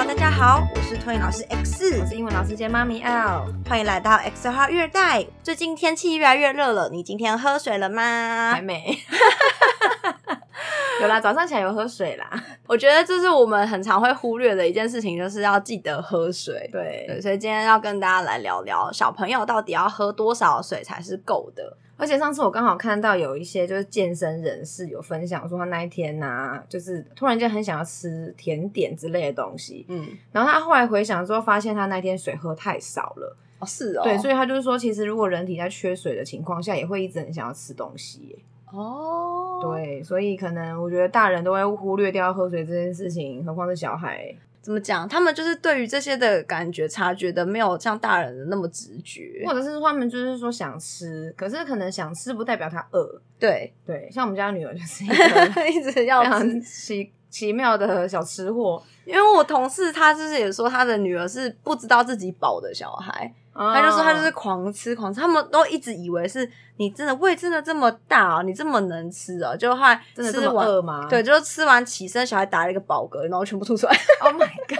Hello，大家好，我是托尼老师 X，我是英文老师兼妈咪 L，欢迎来到 X 号育儿袋。最近天气越来越热了，你今天喝水了吗？还没。有啦，早上起来有喝水啦。我觉得这是我们很常会忽略的一件事情，就是要记得喝水。对，对，所以今天要跟大家来聊聊小朋友到底要喝多少水才是够的。而且上次我刚好看到有一些就是健身人士有分享说，他那一天啊，就是突然间很想要吃甜点之类的东西。嗯，然后他后来回想之后，发现他那天水喝太少了。哦，是哦。对，所以他就是说，其实如果人体在缺水的情况下，也会一直很想要吃东西。哦，对，所以可能我觉得大人都会忽略掉喝水这件事情，何况是小孩。怎么讲？他们就是对于这些的感觉察觉的没有像大人的那么直觉，或者是他们就是说想吃，可是可能想吃不代表他饿。对对，像我们家女儿就是一个 一直要吃奇奇妙的小吃货，因为我同事他就是也说他的女儿是不知道自己饱的小孩。他就说他就是狂吃狂吃，他们都一直以为是你真的胃真的这么大啊，你这么能吃啊，就后来真的这么饿吗？对，就吃完起身，小孩打了一个饱嗝，然后全部吐出来。Oh my god！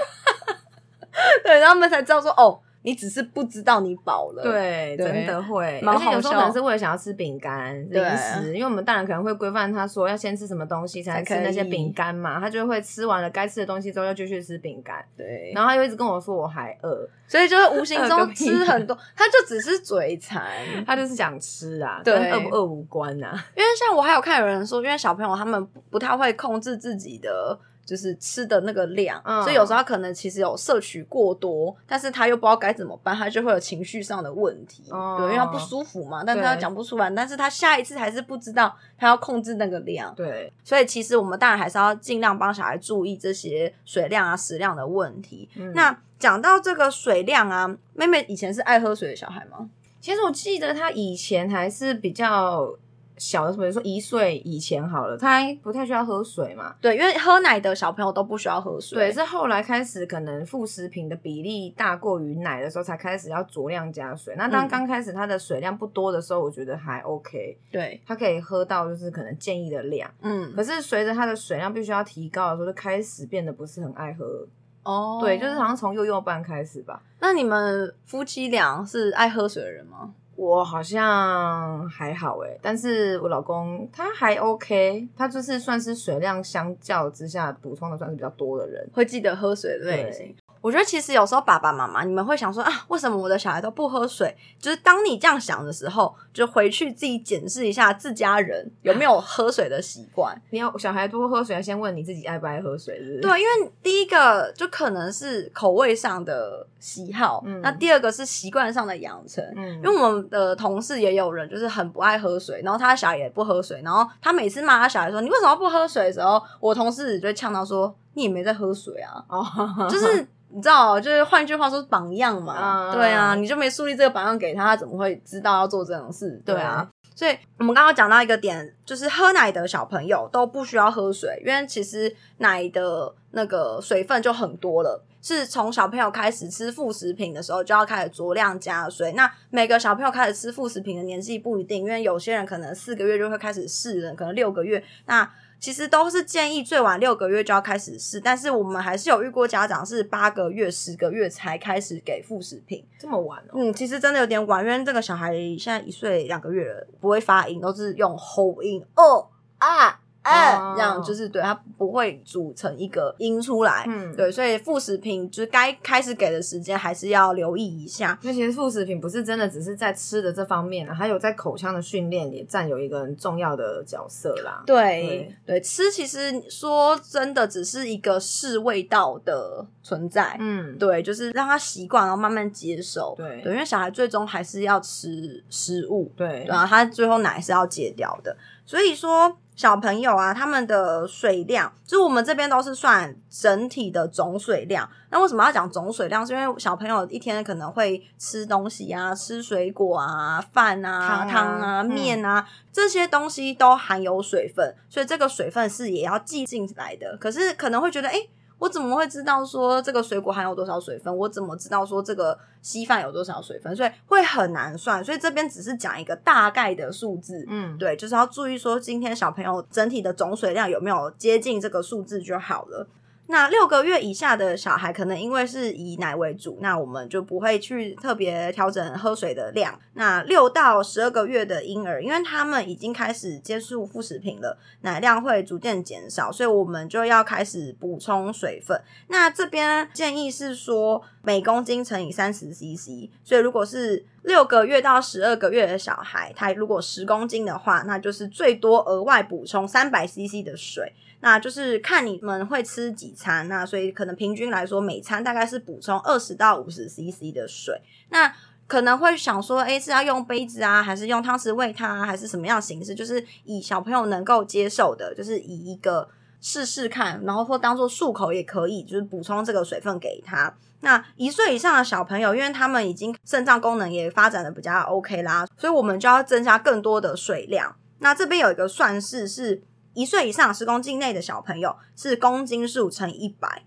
对，然后他们才知道说哦。你只是不知道你饱了，对，对。真的会，而且有时候可能是为了想要吃饼干、零食，因为我们大人可能会规范他说要先吃什么东西才能吃那些饼干嘛，他就会吃完了该吃的东西之后又继续吃饼干，对，然后他又一直跟我说我还饿，所以就会无形 中吃很多，他就只是嘴馋，他就是想吃啊，跟饿不饿无关啊，因为像我还有看有人说，因为小朋友他们不太会控制自己的。就是吃的那个量，嗯、所以有时候他可能其实有摄取过多，但是他又不知道该怎么办，他就会有情绪上的问题，嗯、对，因为他不舒服嘛，但他又讲不出来，但是他下一次还是不知道他要控制那个量，对，所以其实我们当然还是要尽量帮小孩注意这些水量啊、食量的问题。嗯、那讲到这个水量啊，妹妹以前是爱喝水的小孩吗？其实我记得她以前还是比较。小的时候，比如说一岁以前好了，他还不太需要喝水嘛。对，因为喝奶的小朋友都不需要喝水。对，是后来开始可能副食品的比例大过于奶的时候，才开始要酌量加水。那当刚开始他的水量不多的时候，我觉得还 OK。对，他可以喝到就是可能建议的量。嗯。可是随着他的水量必须要提高的时候，就开始变得不是很爱喝。哦。对，就是好像从幼幼班开始吧。那你们夫妻俩是爱喝水的人吗？我好像还好诶，但是我老公他还 OK，他就是算是水量相较之下补充的算是比较多的人，会记得喝水的类型。我觉得其实有时候爸爸妈妈你们会想说啊，为什么我的小孩都不喝水？就是当你这样想的时候，就回去自己检视一下自家人有没有喝水的习惯。你要小孩多喝水，要先问你自己爱不爱喝水，是不是？对，因为第一个就可能是口味上的喜好，嗯，那第二个是习惯上的养成，嗯，因为我们的同事也有人就是很不爱喝水，然后他小孩也不喝水，然后他每次骂他小孩说你为什么不喝水的时候，我同事就会呛到说你也没在喝水啊，哦，就是。你知道，就是换句话说，榜样嘛，uh, 对啊，你就没树立这个榜样给他，他怎么会知道要做这种事？对啊，对，所以我们刚刚讲到一个点，就是喝奶的小朋友都不需要喝水，因为其实奶的那个水分就很多了，是从小朋友开始吃副食品的时候就要开始酌量加水。那每个小朋友开始吃副食品的年纪不一定，因为有些人可能四个月就会开始试了，可能六个月那。其实都是建议最晚六个月就要开始试，但是我们还是有遇过家长是八个月、十个月才开始给副食品，这么晚哦。嗯，其实真的有点晚，因为这个小孩现在一岁两个月了，不会发音，都是用喉音哦啊。哎，这样就是对，它不会组成一个音出来，嗯，对，所以副食品就是该开始给的时间还是要留意一下。那其实副食品不是真的只是在吃的这方面啊，还有在口腔的训练也占有一个很重要的角色啦。对对，对，吃其实说真的只是一个试味道的存在，嗯，对，就是让他习惯，然后慢慢接受。对，对，因为小孩最终还是要吃食物，对，然后他最后奶是要戒掉的，所以说。小朋友啊，他们的水量，就是我们这边都是算整体的总水量。那为什么要讲总水量？是因为小朋友一天可能会吃东西啊，吃水果啊，饭啊，汤啊，面啊，这些东西都含有水分，所以这个水分是也要记进来的。可是可能会觉得，诶我怎么会知道说这个水果含有多少水分？我怎么知道说这个稀饭有多少水分？所以会很难算。所以这边只是讲一个大概的数字，嗯，对，就是要注意说今天小朋友整体的总水量有没有接近这个数字就好了。那六个月以下的小孩，可能因为是以奶为主，那我们就不会去特别调整喝水的量。那六到十二个月的婴儿，因为他们已经开始接触副食品了，奶量会逐渐减少，所以我们就要开始补充水分。那这边建议是说，每公斤乘以三十 CC。所以如果是六个月到十二个月的小孩，他如果十公斤的话，那就是最多额外补充三百 CC 的水。那就是看你们会吃几餐，那所以可能平均来说，每餐大概是补充二十到五十 CC 的水。那可能会想说，诶，是要用杯子啊，还是用汤匙喂他，还是什么样形式？就是以小朋友能够接受的，就是以一个试试看，然后或当做漱口也可以，就是补充这个水分给他。那一岁以上的小朋友，因为他们已经肾脏功能也发展的比较 OK 啦，所以我们就要增加更多的水量。那这边有一个算式是。一岁以上十公斤内的小朋友是公斤数乘以一百，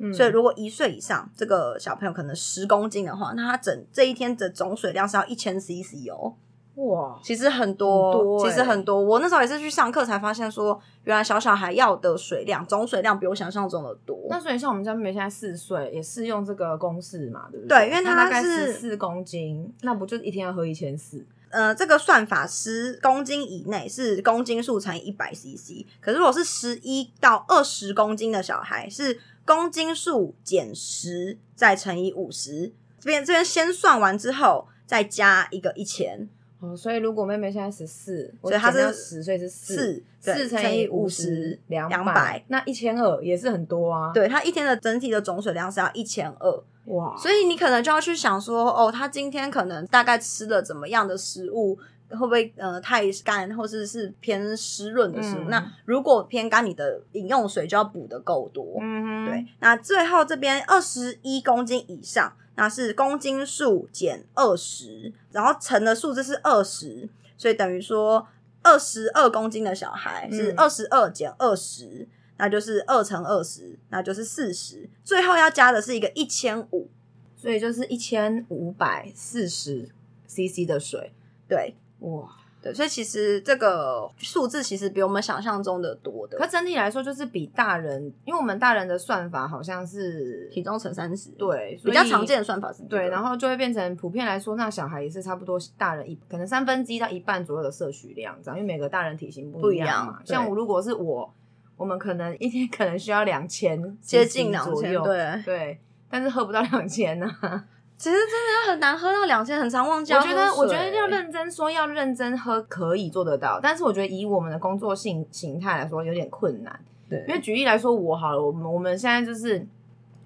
嗯，所以如果一岁以上这个小朋友可能十公斤的话，那他整这一天的总水量是要一千 CC 哦。哇，其实很多，很多欸，其实很多。我那时候也是去上课才发现说，原来小小孩要的水量总水量比我想象中的多。那所以像我们家妹妹现在四岁，也是用这个公式嘛，对不对？对，因为她大概是四公斤，那不就一天要喝一千四？呃，这个算法十公斤以内是公斤数乘以一百 CC，可是如果是十一到二十公斤的小孩，是公斤数减十再乘以五十。这边这边先算完之后，再加一个一千。哦，所以如果妹妹现在十四，所以她是十岁是四，四乘以五十两百，那一千二也是很多啊。对，她一天的整体的总水量是要一千二。哇，所以你可能就要去想说，哦，他今天可能大概吃了怎么样的食物，会不会呃太干，或者是，是偏湿润的食物？嗯、那如果偏干，你的饮用水就要补的够多。嗯，对。那最后这边二十一公斤以上，那是公斤数减二十，然后乘的数字是二十，所以等于说二十二公斤的小孩是二十二减二十。那就是二乘二十，那就是四十，最后要加的是一个一千五，所以就是一千五百四十 CC 的水。对，哇，对，所以其实这个数字其实比我们想象中的多的。可整体来说，就是比大人，因为我们大人的算法好像是体重乘三十，对，比较常见的算法是、这个、对，然后就会变成普遍来说，那小孩也是差不多大人一可能三分之一到一半左右的摄取量，这样，因为每个大人体型不一样嘛。样像我如果是我。我们可能一天可能需要两千，接近两千，对对，但是喝不到两千呢。其实真的要很难喝到两千，很常忘记。我觉得，我觉得要认真说，要认真喝可以做得到，但是我觉得以我们的工作性形态来说，有点困难。对，因为举例来说，我好了，我们我们现在就是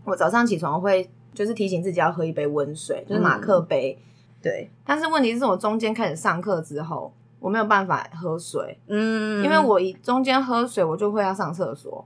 我早上起床会就是提醒自己要喝一杯温水，就是马克杯。嗯、对，但是问题是我中间开始上课之后。我没有办法喝水，嗯，因为我一中间喝水，我就会要上厕所。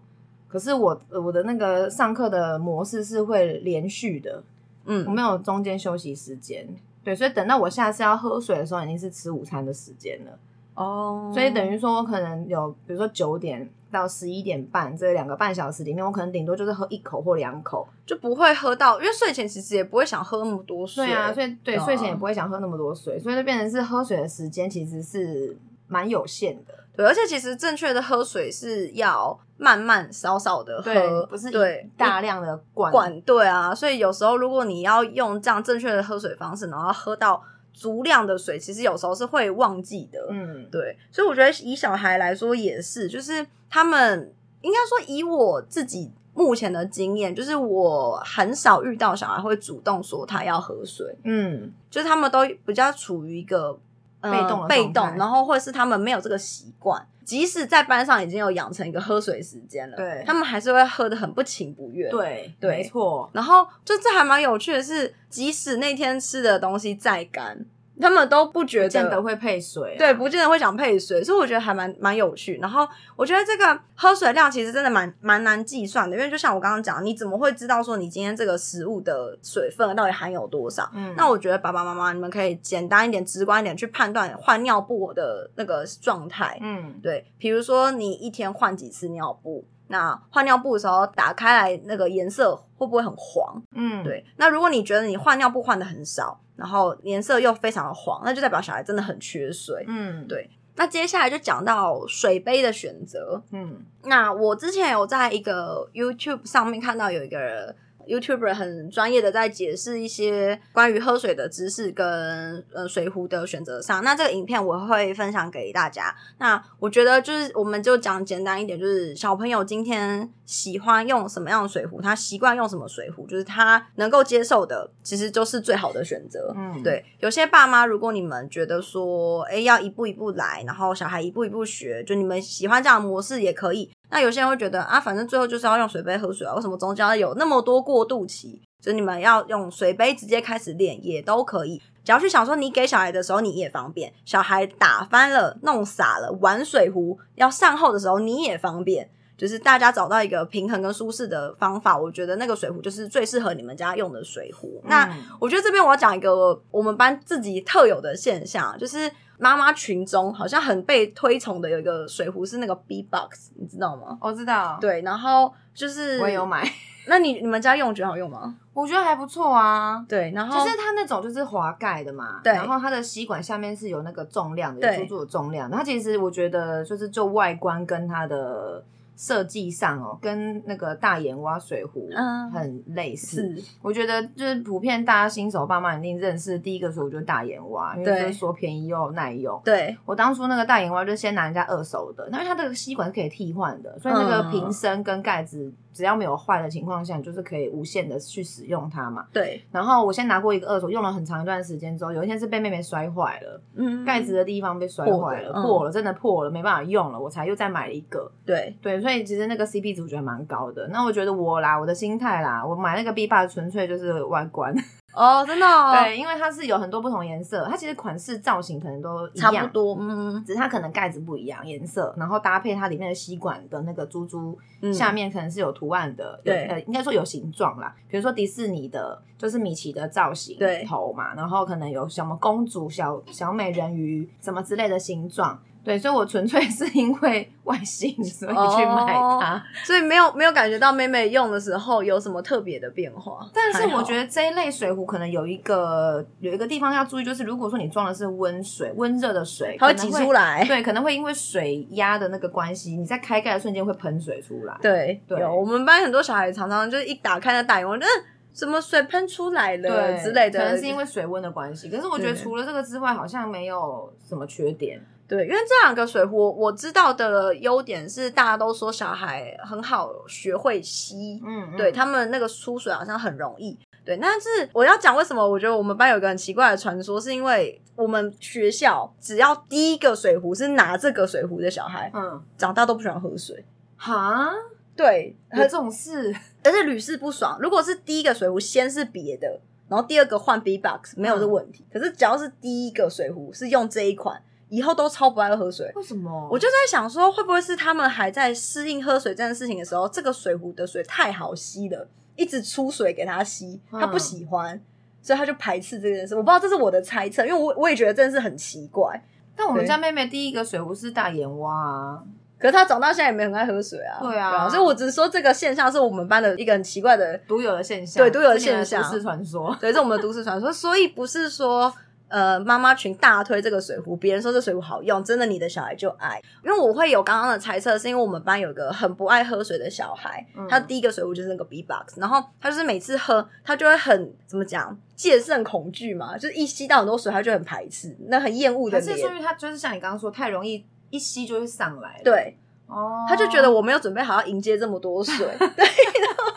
可是我我的那个上课的模式是会连续的，嗯，我没有中间休息时间，对，所以等到我下次要喝水的时候，已经是吃午餐的时间了。哦，所以等于说我可能有，比如说九点到十一点半这两个半小时里面，我可能顶多就是喝一口或两口，就不会喝到，因为睡前其实也不会想喝那么多水。对啊，所以对，睡前也不会想喝那么多水，所以就变成是喝水的时间其实是蛮有限的。对，而且其实正确的喝水是要慢慢少少的喝，不是对大量的灌灌。对啊，所以有时候如果你要用这样正确的喝水方式，然后喝到。足量的水，其实有时候是会忘记的。嗯，对，所以我觉得以小孩来说也是，就是他们应该说以我自己目前的经验，就是我很少遇到小孩会主动说他要喝水。嗯，就是他们都比较处于一个、呃、被动被动，然后或者是他们没有这个习惯。即使在班上已经有养成一个喝水时间了，对，他们还是会喝的很不情不愿。对，对，没错。然后就这还蛮有趣的是，即使那天吃的东西再干。他们都不觉得，不见得会配水，啊，对，不见得会想配水，所以我觉得还蛮蛮有趣。然后我觉得这个喝水量其实真的蛮蛮难计算的，因为就像我刚刚讲，你怎么会知道说你今天这个食物的水分到底含有多少？嗯，那我觉得爸爸妈妈你们可以简单一点、直观一点去判断换尿布的那个状态。嗯，对，比如说你一天换几次尿布。那换尿布的时候打开来，那个颜色会不会很黄？嗯，对。那如果你觉得你换尿布换的很少，然后颜色又非常的黄，那就代表小孩真的很缺水。嗯，对。那接下来就讲到水杯的选择。嗯，那我之前有在一个 YouTube 上面看到有一个人。YouTuber 很专业的在解释一些关于喝水的知识跟呃水壶的选择上，那这个影片我会分享给大家。那我觉得就是我们就讲简单一点，就是小朋友今天喜欢用什么样的水壶，他习惯用什么水壶，就是他能够接受的，其实就是最好的选择。嗯，对。有些爸妈，如果你们觉得说，哎，要一步一步来，然后小孩一步一步学，就你们喜欢这样的模式也可以。那有些人会觉得啊，反正最后就是要用水杯喝水啊，为什么中间有那么多过渡期？所以你们要用水杯直接开始练也都可以。只要去想说，你给小孩的时候你也方便，小孩打翻了、弄洒了玩水壶要善后的时候你也方便，就是大家找到一个平衡跟舒适的方法，我觉得那个水壶就是最适合你们家用的水壶。嗯、那我觉得这边我要讲一个我们班自己特有的现象，就是。妈妈群中好像很被推崇的有一个水壶是那个 B Box，你知道吗？我知道。对，然后就是我也有买。那你你们家用觉得好用吗？我觉得还不错啊。对，然后就是它那种就是滑盖的嘛。对。然后它的吸管下面是有那个重量的，有足足的重量。它其实我觉得就是就外观跟它的。设计上哦，跟那个大眼蛙水壶很类似。嗯、我觉得就是普遍大家新手爸妈一定认识第一个水壶就是大眼蛙，因为就是说便宜又耐用。对，我当初那个大眼蛙就先拿人家二手的，因为它这个吸管是可以替换的，所以那个瓶身跟盖子。只要没有坏的情况下，你就是可以无限的去使用它嘛。对。然后我先拿过一个二手，用了很长一段时间之后，有一天是被妹妹摔坏了，嗯，盖子的地方被摔坏了，破，破了，真的破了，没办法用了，我才又再买了一个。对对，所以其实那个 CP 值我觉得蛮高的。那我觉得我啦，我的心态啦，我买那个 B 霸纯粹就是外观。哦，真的哦，对，因为它是有很多不同颜色，它其实款式造型可能都，差不多，嗯，只是它可能盖子不一样颜色，然后搭配它里面的吸管的那个珠珠，下面可能是有图案的，对、嗯，呃，应该说有形状啦，比如说迪士尼的，就是米奇的造型对。头嘛，然后可能有什么公主、小小美人鱼什么之类的形状。对，所以我纯粹是因为外形，所以去买它，oh, 所以没有没有感觉到妹妹用的时候有什么特别的变化。但是我觉得这一类水壶可能有一个有一个地方要注意，就是如果说你装的是温水、温热的水，它会挤出来。对，可能会因为水压的那个关系，你在开盖的瞬间会喷水出来。对对，有我们班很多小孩常常就是一打开那大门，嗯，什么水喷出来了之类的，可能是因为水温的关系。可是我觉得除了这个之外，好像没有什么缺点。对，因为这两个水壶，我知道的优点是，大家都说小孩很好学会吸，嗯，嗯，对他们那个出水好像很容易。对，但是我要讲为什么？我觉得我们班有一个很奇怪的传说，是因为我们学校只要第一个水壶是拿这个水壶的小孩，嗯，长大都不喜欢喝水。哈？对，有这种事，而且屡试不爽。如果是第一个水壶先是别的，然后第二个换 B box 没有这问题，嗯，可是只要是第一个水壶是用这一款。以后都超不爱喝水，为什么？我就在想说，会不会是他们还在适应喝水这件事情的时候，这个水壶的水太好吸了，一直出水给他吸，他不喜欢，嗯、所以他就排斥这件事。我不知道这是我的猜测，因为我我也觉得这件事很奇怪。但我们家妹妹第一个水壶是大眼蛙啊，可是她长大现在也没很爱喝水啊。对啊，对啊，所以我只是说这个现象是我们班的一个很奇怪的独有的现象，对，独有的现象，都市传说，对，是我们的都市传说，所以不是说。呃，妈妈群大推这个水壶，别人说这水壶好用，真的，你的小孩就爱。因为我会有刚刚的猜测，是因为我们班有个很不爱喝水的小孩，嗯、他第一个水壶就是那个 B box，然后他就是每次喝，他就会很怎么讲，戒慎恐惧嘛，就是一吸到很多水，他就很排斥，那很厌恶的可。是因为他就是像你刚刚说，太容易一吸就会上来。对，哦，他就觉得我没有准备好要迎接这么多水。对，然后。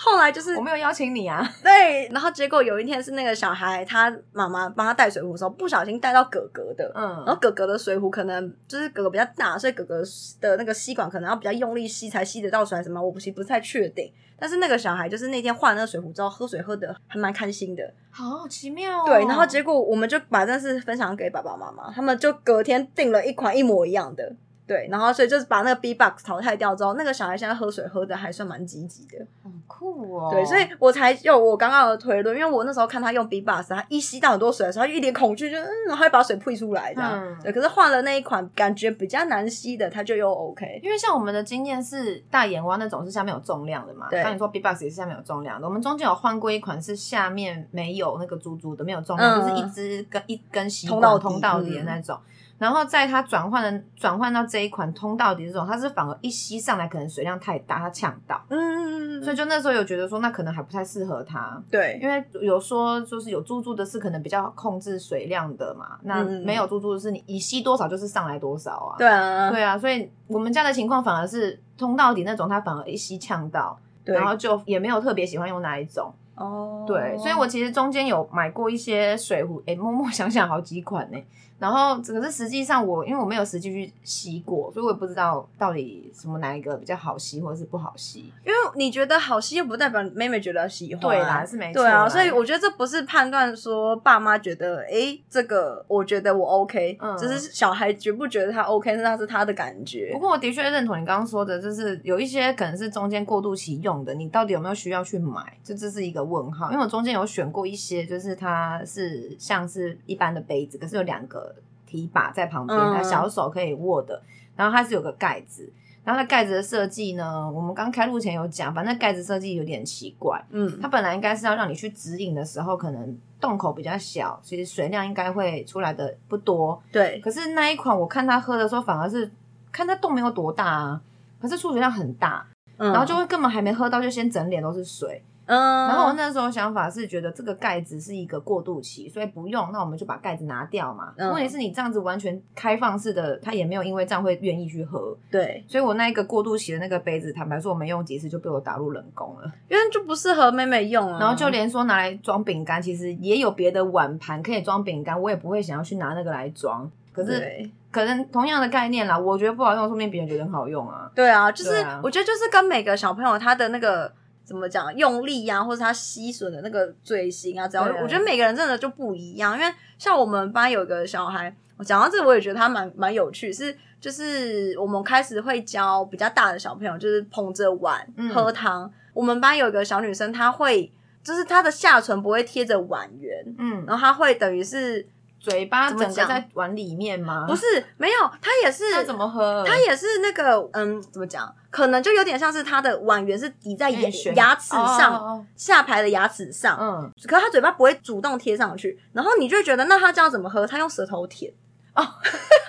后来就是我没有邀请你啊，对，然后结果有一天是那个小孩，他妈妈帮他带水壶的时候，不小心带到哥哥的，嗯，然后哥哥的水壶可能就是哥哥比较大，所以哥哥的那个吸管可能要比较用力吸才吸得到水，什么我不不太确定。但是那个小孩就是那天换那个水壶之后，喝水喝的还蛮开心的，好奇妙哦。对，然后结果我们就把这事分享给爸爸妈妈，他们就隔天订了一款一模一样的。对，然后所以就是把那个 B box 淘汰掉之后，那个小孩现在喝水喝的还算蛮积极的，很酷哦。对，所以我才有我刚刚的推论，因为我那时候看他用 B box，他一吸到很多水的时候，他一脸恐惧，就嗯，然后会把水吐出来这样。嗯、对，可是换了那一款感觉比较难吸的，他就又 OK。因为像我们的经验是大眼蛙那种是下面有重量的嘛，对。刚你说 B box 也是下面有重量的，我们中间有换过一款是下面没有那个珠珠的，没有重量，嗯、就是一支跟一根吸管通到底的那种。然后在它转换的转换到这一款通到底这种，它是反而一吸上来可能水量太大，它呛到。嗯嗯嗯。所以就那时候有觉得说，那可能还不太适合它。对，因为有说就是有猪猪的是可能比较控制水量的嘛，那没有猪猪的是你一吸多少就是上来多少啊。对啊，对啊，所以我们家的情况反而是通到底那种，它反而一吸呛到，然后就也没有特别喜欢用哪一种。哦，对，所以我其实中间有买过一些水壶，哎，默默想想好几款呢。然后，可是实际上我因为我没有实际去吸过，所以我也不知道到底什么哪一个比较好吸或者是不好吸。因为你觉得好吸，又不代表妹妹觉得喜欢。对啦，是没错。对啊，所以我觉得这不是判断说爸妈觉得，哎，这个我觉得我 OK，嗯，只是小孩觉不觉得他 OK，那是他的感觉。不过我的确认同你刚刚说的，就是有一些可能是中间过渡期用的，你到底有没有需要去买？这这是一个问号。因为我中间有选过一些，就是它是像是一般的杯子，可是有两个。提把在旁边，它小手可以握的，然后它是有个盖子，然后它盖子的设计呢，我们刚开录前有讲，反正盖子设计有点奇怪，嗯，它本来应该是要让你去指引的时候，可能洞口比较小，其实水量应该会出来的不多，对。可是那一款我看他喝的时候，反而是看它洞没有多大啊，可是出水量很大，嗯，然后就会根本还没喝到，就先整脸都是水。嗯，然后我那时候想法是觉得这个盖子是一个过渡期，所以不用，那我们就把盖子拿掉嘛。嗯，问题是你这样子完全开放式的，他也没有因为这样会愿意去喝。对，所以我那一个过渡期的那个杯子，坦白说我没用几次就被我打入冷宫了，因为就不适合妹妹用啊。然后就连说拿来装饼干，其实也有别的碗盘可以装饼干，我也不会想要去拿那个来装。可是可能同样的概念啦，我觉得不好用，说不定别人觉得很好用啊。对啊，就是我觉得就是跟每个小朋友他的那个。怎么讲用力呀、啊，或者他吸吮的那个嘴型啊，只要我觉得每个人真的就不一样。因为像我们班有一个小孩，我讲到这个我也觉得他蛮蛮有趣，是就是我们开始会教比较大的小朋友，就是捧着碗喝汤。嗯、我们班有一个小女生，她会就是她的下唇不会贴着碗缘，嗯，然后她会等于是。嘴巴整个在碗里面吗？不是，没有，它也是。他怎么喝？它也是那个，嗯，怎么讲？可能就有点像是它的碗缘是抵在牙牙齿上，哦哦哦下排的牙齿上。嗯，可是它嘴巴不会主动贴上去，然后你就觉得，那它这样怎么喝？它用舌头舔。哦。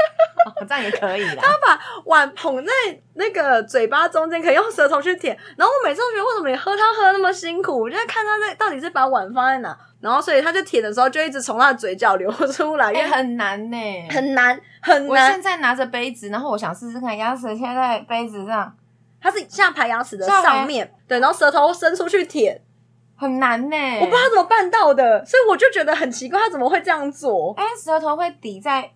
哦、这样也可以啦。他把碗捧在那个嘴巴中间，可以用舌头去舔。然后我每次都觉得，为什么你喝汤喝的那么辛苦？我就在看他在到底是把碗放在哪。然后所以他就舔的时候，就一直从他的嘴角流出来，也、欸、很难呢、欸，很难很难。我现在拿着杯子，然后我想试试看，牙齿贴在杯子上，它是下排牙齿的上面，对，然后舌头伸出去舔，很难呢、欸。我不知道他怎么办到的，所以我就觉得很奇怪，他怎么会这样做？哎、欸，舌头会抵在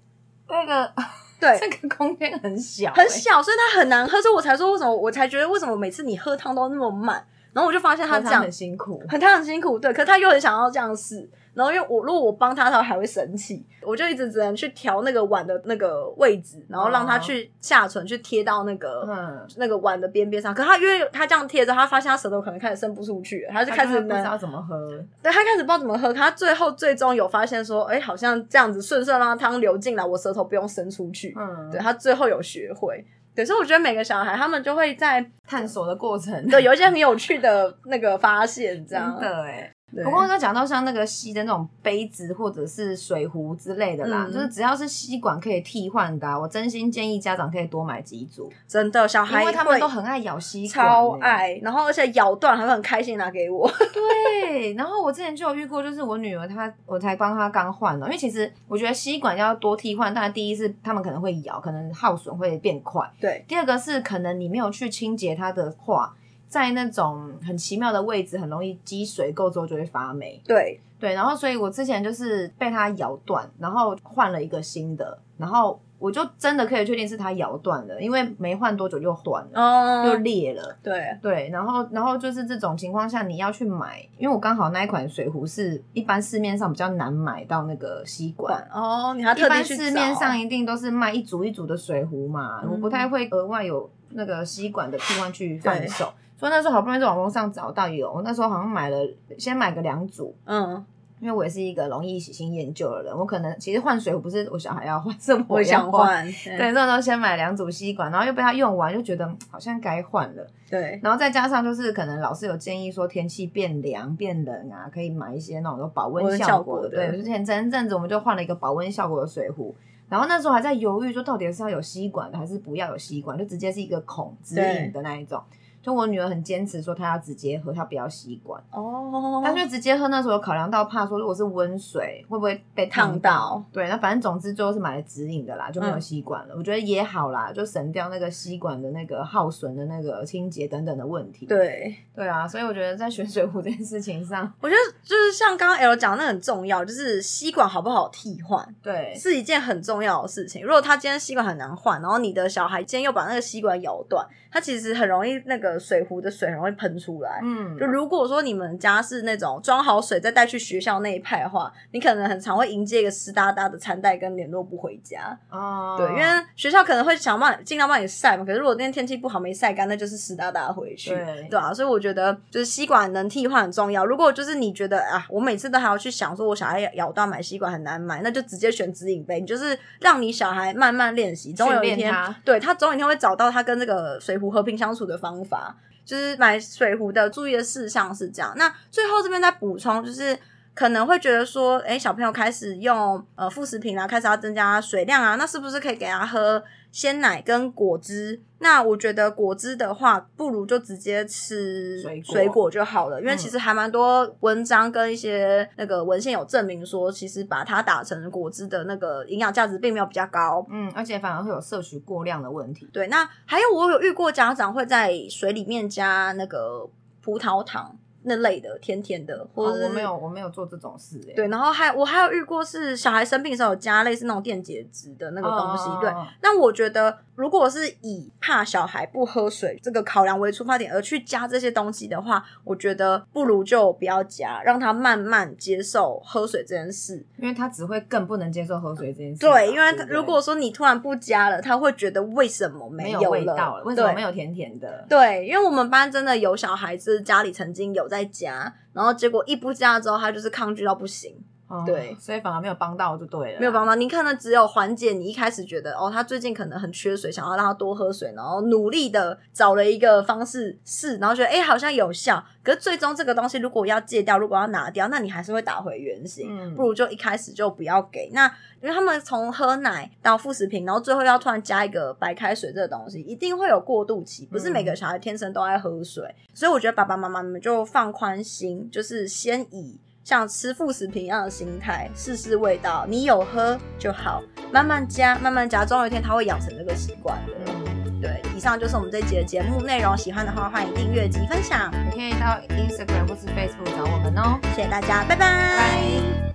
那个。对，这个空间很小，欸，很小，所以它很难喝。所以我才说，为什么我才觉得为什么每次你喝汤都那么慢？然后我就发现他这样很辛苦，很他很辛苦，对。可是他又很想要这样试。然后因为我如果我帮他，他还会生气，我就一直只能去调那个碗的那个位置，然后让他去下唇去贴到那个、嗯、那个碗的边边上。可他因为他这样贴着，他发现他舌头可能开始伸不出去，他就开始不知道怎么喝。对，他开始不知道怎么喝，他最后最终有发现说，哎，好像这样子顺顺让汤流进来，我舌头不用伸出去。嗯，对，他最后有学会。对，所以我觉得每个小孩他们就会在探索的过程，对，有一些很有趣的那个发现，这样。对。不过刚讲到像那个吸的那种杯子或者是水壶之类的啦，嗯、就是只要是吸管可以替换的、啊，我真心建议家长可以多买几组。真的，小孩因为他们都很爱咬吸管，超爱，然后而且咬断还会很开心拿给我。对，然后我之前就有遇过，就是我女儿她，我才帮她刚换了，因为其实我觉得吸管要多替换，当然第一是他们可能会咬，可能耗损会变快。对，第二个是可能你没有去清洁它的话。在那种很奇妙的位置，很容易积水垢之后就会发霉。对对，然后所以我之前就是被它咬断，然后换了一个新的，然后我就真的可以确定是它咬断了，因为没换多久又断了，哦、又裂了。对对，然后然后就是这种情况下你要去买，因为我刚好那一款水壶是一般市面上比较难买到那个吸管哦，你还特地去找。一般市面上一定都是卖一组一组的水壶嘛，嗯、我不太会额外有那个吸管的替换去换手。所以那时候好不容易在网络上找到有，我那时候好像买了，先买个两组，嗯，因为我也是一个容易喜新厌旧的人，我可能其实换水壶不是我小孩要换，是我想换。对，那时候先买两组吸管，然后又被他用完，就觉得好像该换了。对，然后再加上就是可能老师有建议说天气变凉变冷啊，可以买一些那种有保温效果的。对，之前前阵子我们就换了一个保温效果的水壶，然后那时候还在犹豫说到底是要有吸管的还是不要有吸管，就直接是一个孔指引的那一种。就我女儿很坚持说她要直接喝，她不要吸管。哦。她就直接喝那时候考量到怕说如果是温水会不会被烫到？到对，那反正总之最后是买了直饮的啦，就没有吸管了。嗯、我觉得也好啦，就省掉那个吸管的那个耗损的那个清洁等等的问题。对。对啊，所以我觉得在选水壶这件事情上，我觉得就是像刚刚 L 讲的那很重要，就是吸管好不好替换，对，是一件很重要的事情。如果他今天吸管很难换，然后你的小孩今天又把那个吸管咬断，他其实很容易那个水壶的水很容易喷出来。嗯，就如果说你们家是那种装好水再带去学校那一派的话，你可能很常会迎接一个湿哒哒的餐袋跟联络不回家。哦，对，因为学校可能会想办法尽量帮你晒嘛，可是如果那天天气不好没晒干，那就是湿哒哒回去，对，对啊，所以我觉得就是吸管能替换很重要。如果就是你觉得啊，我每次都还要去想说我小孩咬断买吸管很难买，那就直接选直饮杯，你就是让你小孩慢慢练习，总有一天，他对他总有一天会找到他跟这个水壶和平相处的方法。就是买水壶的注意的事项是这样。那最后这边再补充，就是可能会觉得说，哎，小朋友开始用呃副食品啊，开始要增加水量啊，那是不是可以给他喝？鲜奶跟果汁，那我觉得果汁的话，不如就直接吃水果就好了，因为其实还蛮多文章跟一些那个文献有证明说，其实把它打成果汁的那个营养价值并没有比较高，嗯，而且反而会有摄取过量的问题。对，那还有我有遇过家长会在水里面加那个葡萄糖。那类的甜甜的，或者、哦、我没有我没有做这种事哎。对，然后还我还有遇过是小孩生病的时候有加类似那种电解质的那个东西。哦、对，那我觉得如果是以怕小孩不喝水这个考量为出发点而去加这些东西的话，我觉得不如就不要加，让他慢慢接受喝水这件事，因为他只会更不能接受喝水这件事。对，因为如果说你突然不加了，他会觉得为什么没有，没有味道了？为什么没有甜甜的？对，因为我们班真的有小孩子家里曾经有。在家，然后结果一不加之后，他就是抗拒到不行。哦、对，所以反而没有帮到就对了，没有帮到。你看呢，只有缓解你一开始觉得哦，他最近可能很缺水，想要让他多喝水，然后努力的找了一个方式试，然后觉得哎、欸、好像有效。可是最终这个东西如果要戒掉，如果要拿掉，那你还是会打回原形。嗯，不如就一开始就不要给。那因为他们从喝奶到副食品，然后最后要突然加一个白开水这个东西，一定会有过渡期，不是每个小孩天生都爱喝水。嗯、所以我觉得爸爸妈妈们就放宽心，就是先以。像吃副食品一样的心态，试试味道，你有喝就好，慢慢加，慢慢加，总有一天他会养成这个习惯的。嗯，对。以上就是我们这一集的节目内容，喜欢的话欢迎订阅及分享，也可以到 Instagram 或是 Facebook 找我们哦。谢谢大家，拜拜。拜拜。